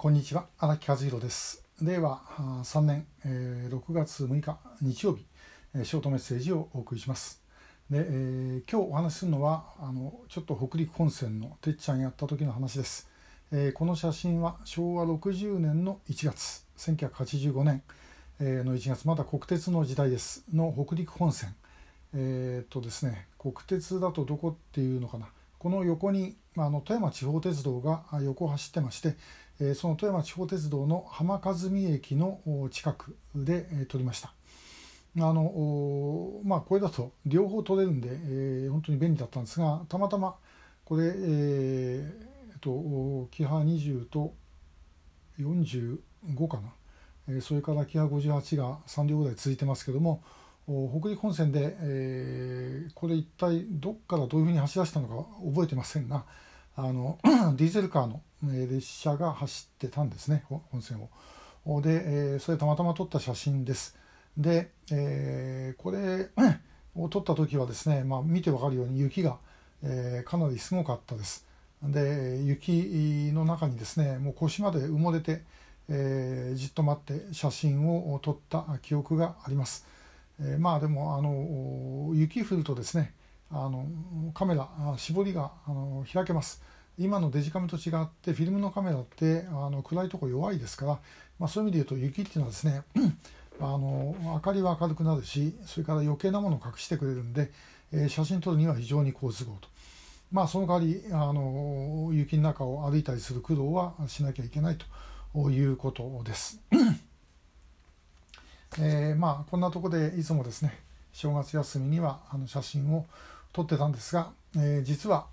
こんにちは荒木和弘です。令和3年、えー、6月6日日曜日、えー、ショートメッセージをお送りします。で、えー、今日お話しするのはあのちょっと北陸本線のてっちゃんやった時の話です、えー、この写真は昭和60年の1月1985年、えー、の1月まだ国鉄の時代です。の北陸本線。えー、っとですね国鉄だとどこっていうのかな。この横にあの富山地方鉄道が横を走ってまして、えその富山地方鉄道の浜和美駅の近くで、え撮りました。あのまあ、これだと両方撮れるんで、えー、本当に便利だったんですがたまたまこれ、えー、っとキハ20と45かな、えー、それからキハ58が3両ぐらい続いてますけども北陸本線で、えー、これ一体どっからどういうふうに走らせたのか覚えてませんがあの ディーゼルカーの列車が走ってたんですね本線を。で、えー、それたまたま撮った写真です。で、えー、これ を撮った時はですね、まあ、見てわかるように雪が、えー、かなりすごかったです。で雪の中にですねもう腰まで埋もれて、えー、じっと待って写真を撮った記憶があります。えー、まあでもあの雪降るとですねあのカメラ絞りがあの開けます今のデジカメと違ってフィルムのカメラってあの暗いとこ弱いですから、まあ、そういう意味で言うと雪っていうのはですね あの明かりは明るくなるしそれから余計なものを隠してくれるんで、えー、写真撮るには非常に好都合と。まあその代わりあの雪の中を歩いたりする苦労はしなきゃいけないということです。えー、まあこんなとこでいつもですね正月休みにはあの写真を撮ってたんですが、えー、実は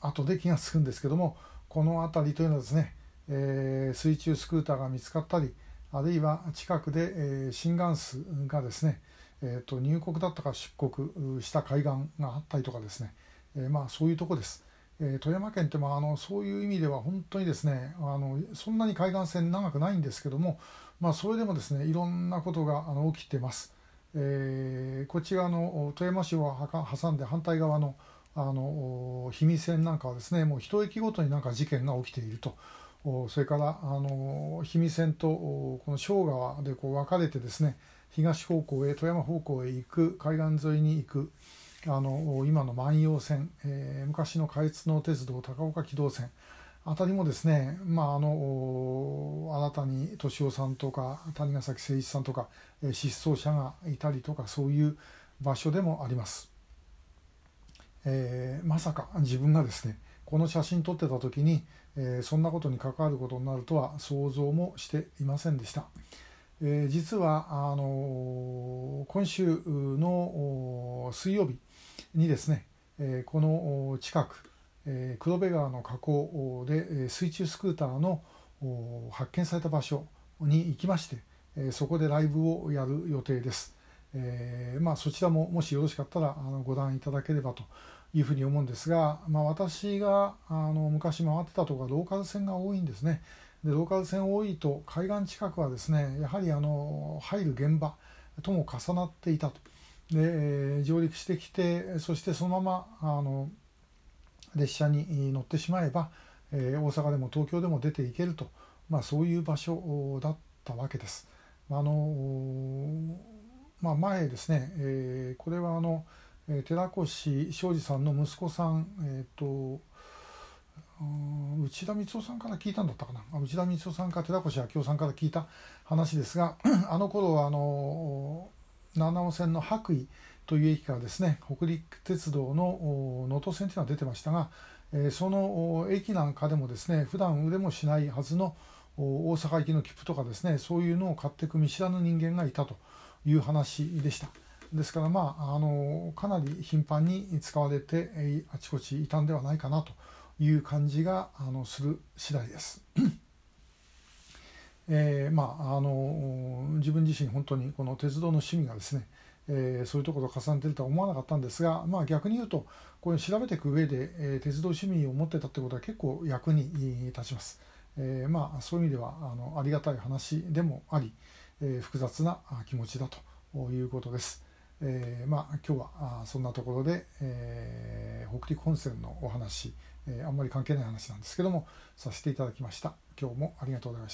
後で気が付くんですけどもこの辺りというのはですね、えー、水中スクーターが見つかったりあるいは近くで、えー、シンガンスがですね、えーと、入国だったか出国した海岸があったりとかですね、えー、まあそういうとこです。え、富山県ってまああのそういう意味では本当にですねあのそんなに海岸線長くないんですけどもまあ、それでもですねいろんなことがあの起きてます。えー、こちらの富山市を挟んで反対側のあの氷見線なんかはですねもう一駅ごとになんか事件が起きているとそれからあの氷見線とこの庄川でこう分かれてですね東方向へ富山方向へ行く海岸沿いに行くあの今の万葉線、えー、昔の下越の鉄道高岡軌道線あたりもですね、まあ、あの新たに敏夫さんとか谷ヶ崎誠一さんとか、え失踪者がいたりとかそういう場所でもあります。えー、まさか自分がですねこの写真撮ってた時に、えー、そんなことに関わることになるとは想像もしていませんでした。えー、実はあの今週の水曜日にですね、えこの近くえ黒部川の河口で水中スクーターの発見された場所に行きまして、えそこでライブをやる予定です。え、まあ、そちらももしよろしかったらあのご覧いただければというふうに思うんですが、まあ、私があの昔回ってたところローカル線が多いんですね。でローカル線多いと海岸近くはですねやはりあの入る現場とも重なっていたと。で上陸してきてそしてそのままあの列車に乗ってしまえば、えー、大阪でも東京でも出ていけると、まあ、そういう場所だったわけです。あのまあ、前ですね、えー、これはあの寺越庄司さんの息子さん、えーと、内田光夫さんから聞いたんだったかな？内田光夫さんか寺越明夫さんから聞いた話ですが あの頃はあの七尾線の白衣という駅からですね北陸鉄道の能登線というのが出てましたが、えその駅なんかでもですね普段売れもしないはずの大阪行きの切符とかですねそういうのを買っていく見知らぬ人間がいたという話でした。ですからまああのかなり頻繁に使われて、あちこちいたんではないかなという感じがあのする次第です。えー、まああの自分自身本当にこの鉄道の趣味がですねえー、そういうところを重ねてるとは思わなかったんですが、まあ、逆に言うとこれ調べていく上で、えー、鉄道趣味を持ってたってことは結構役に立ちます。えー、まあ、そういう意味ではあのありがたい話でもあり、え複雑な気持ちだということです。えまあ、今日はあそんなところで、え北陸本線のお話、えあんまり関係ない話なんですけどもさせていただきました。今日もありがとうございました。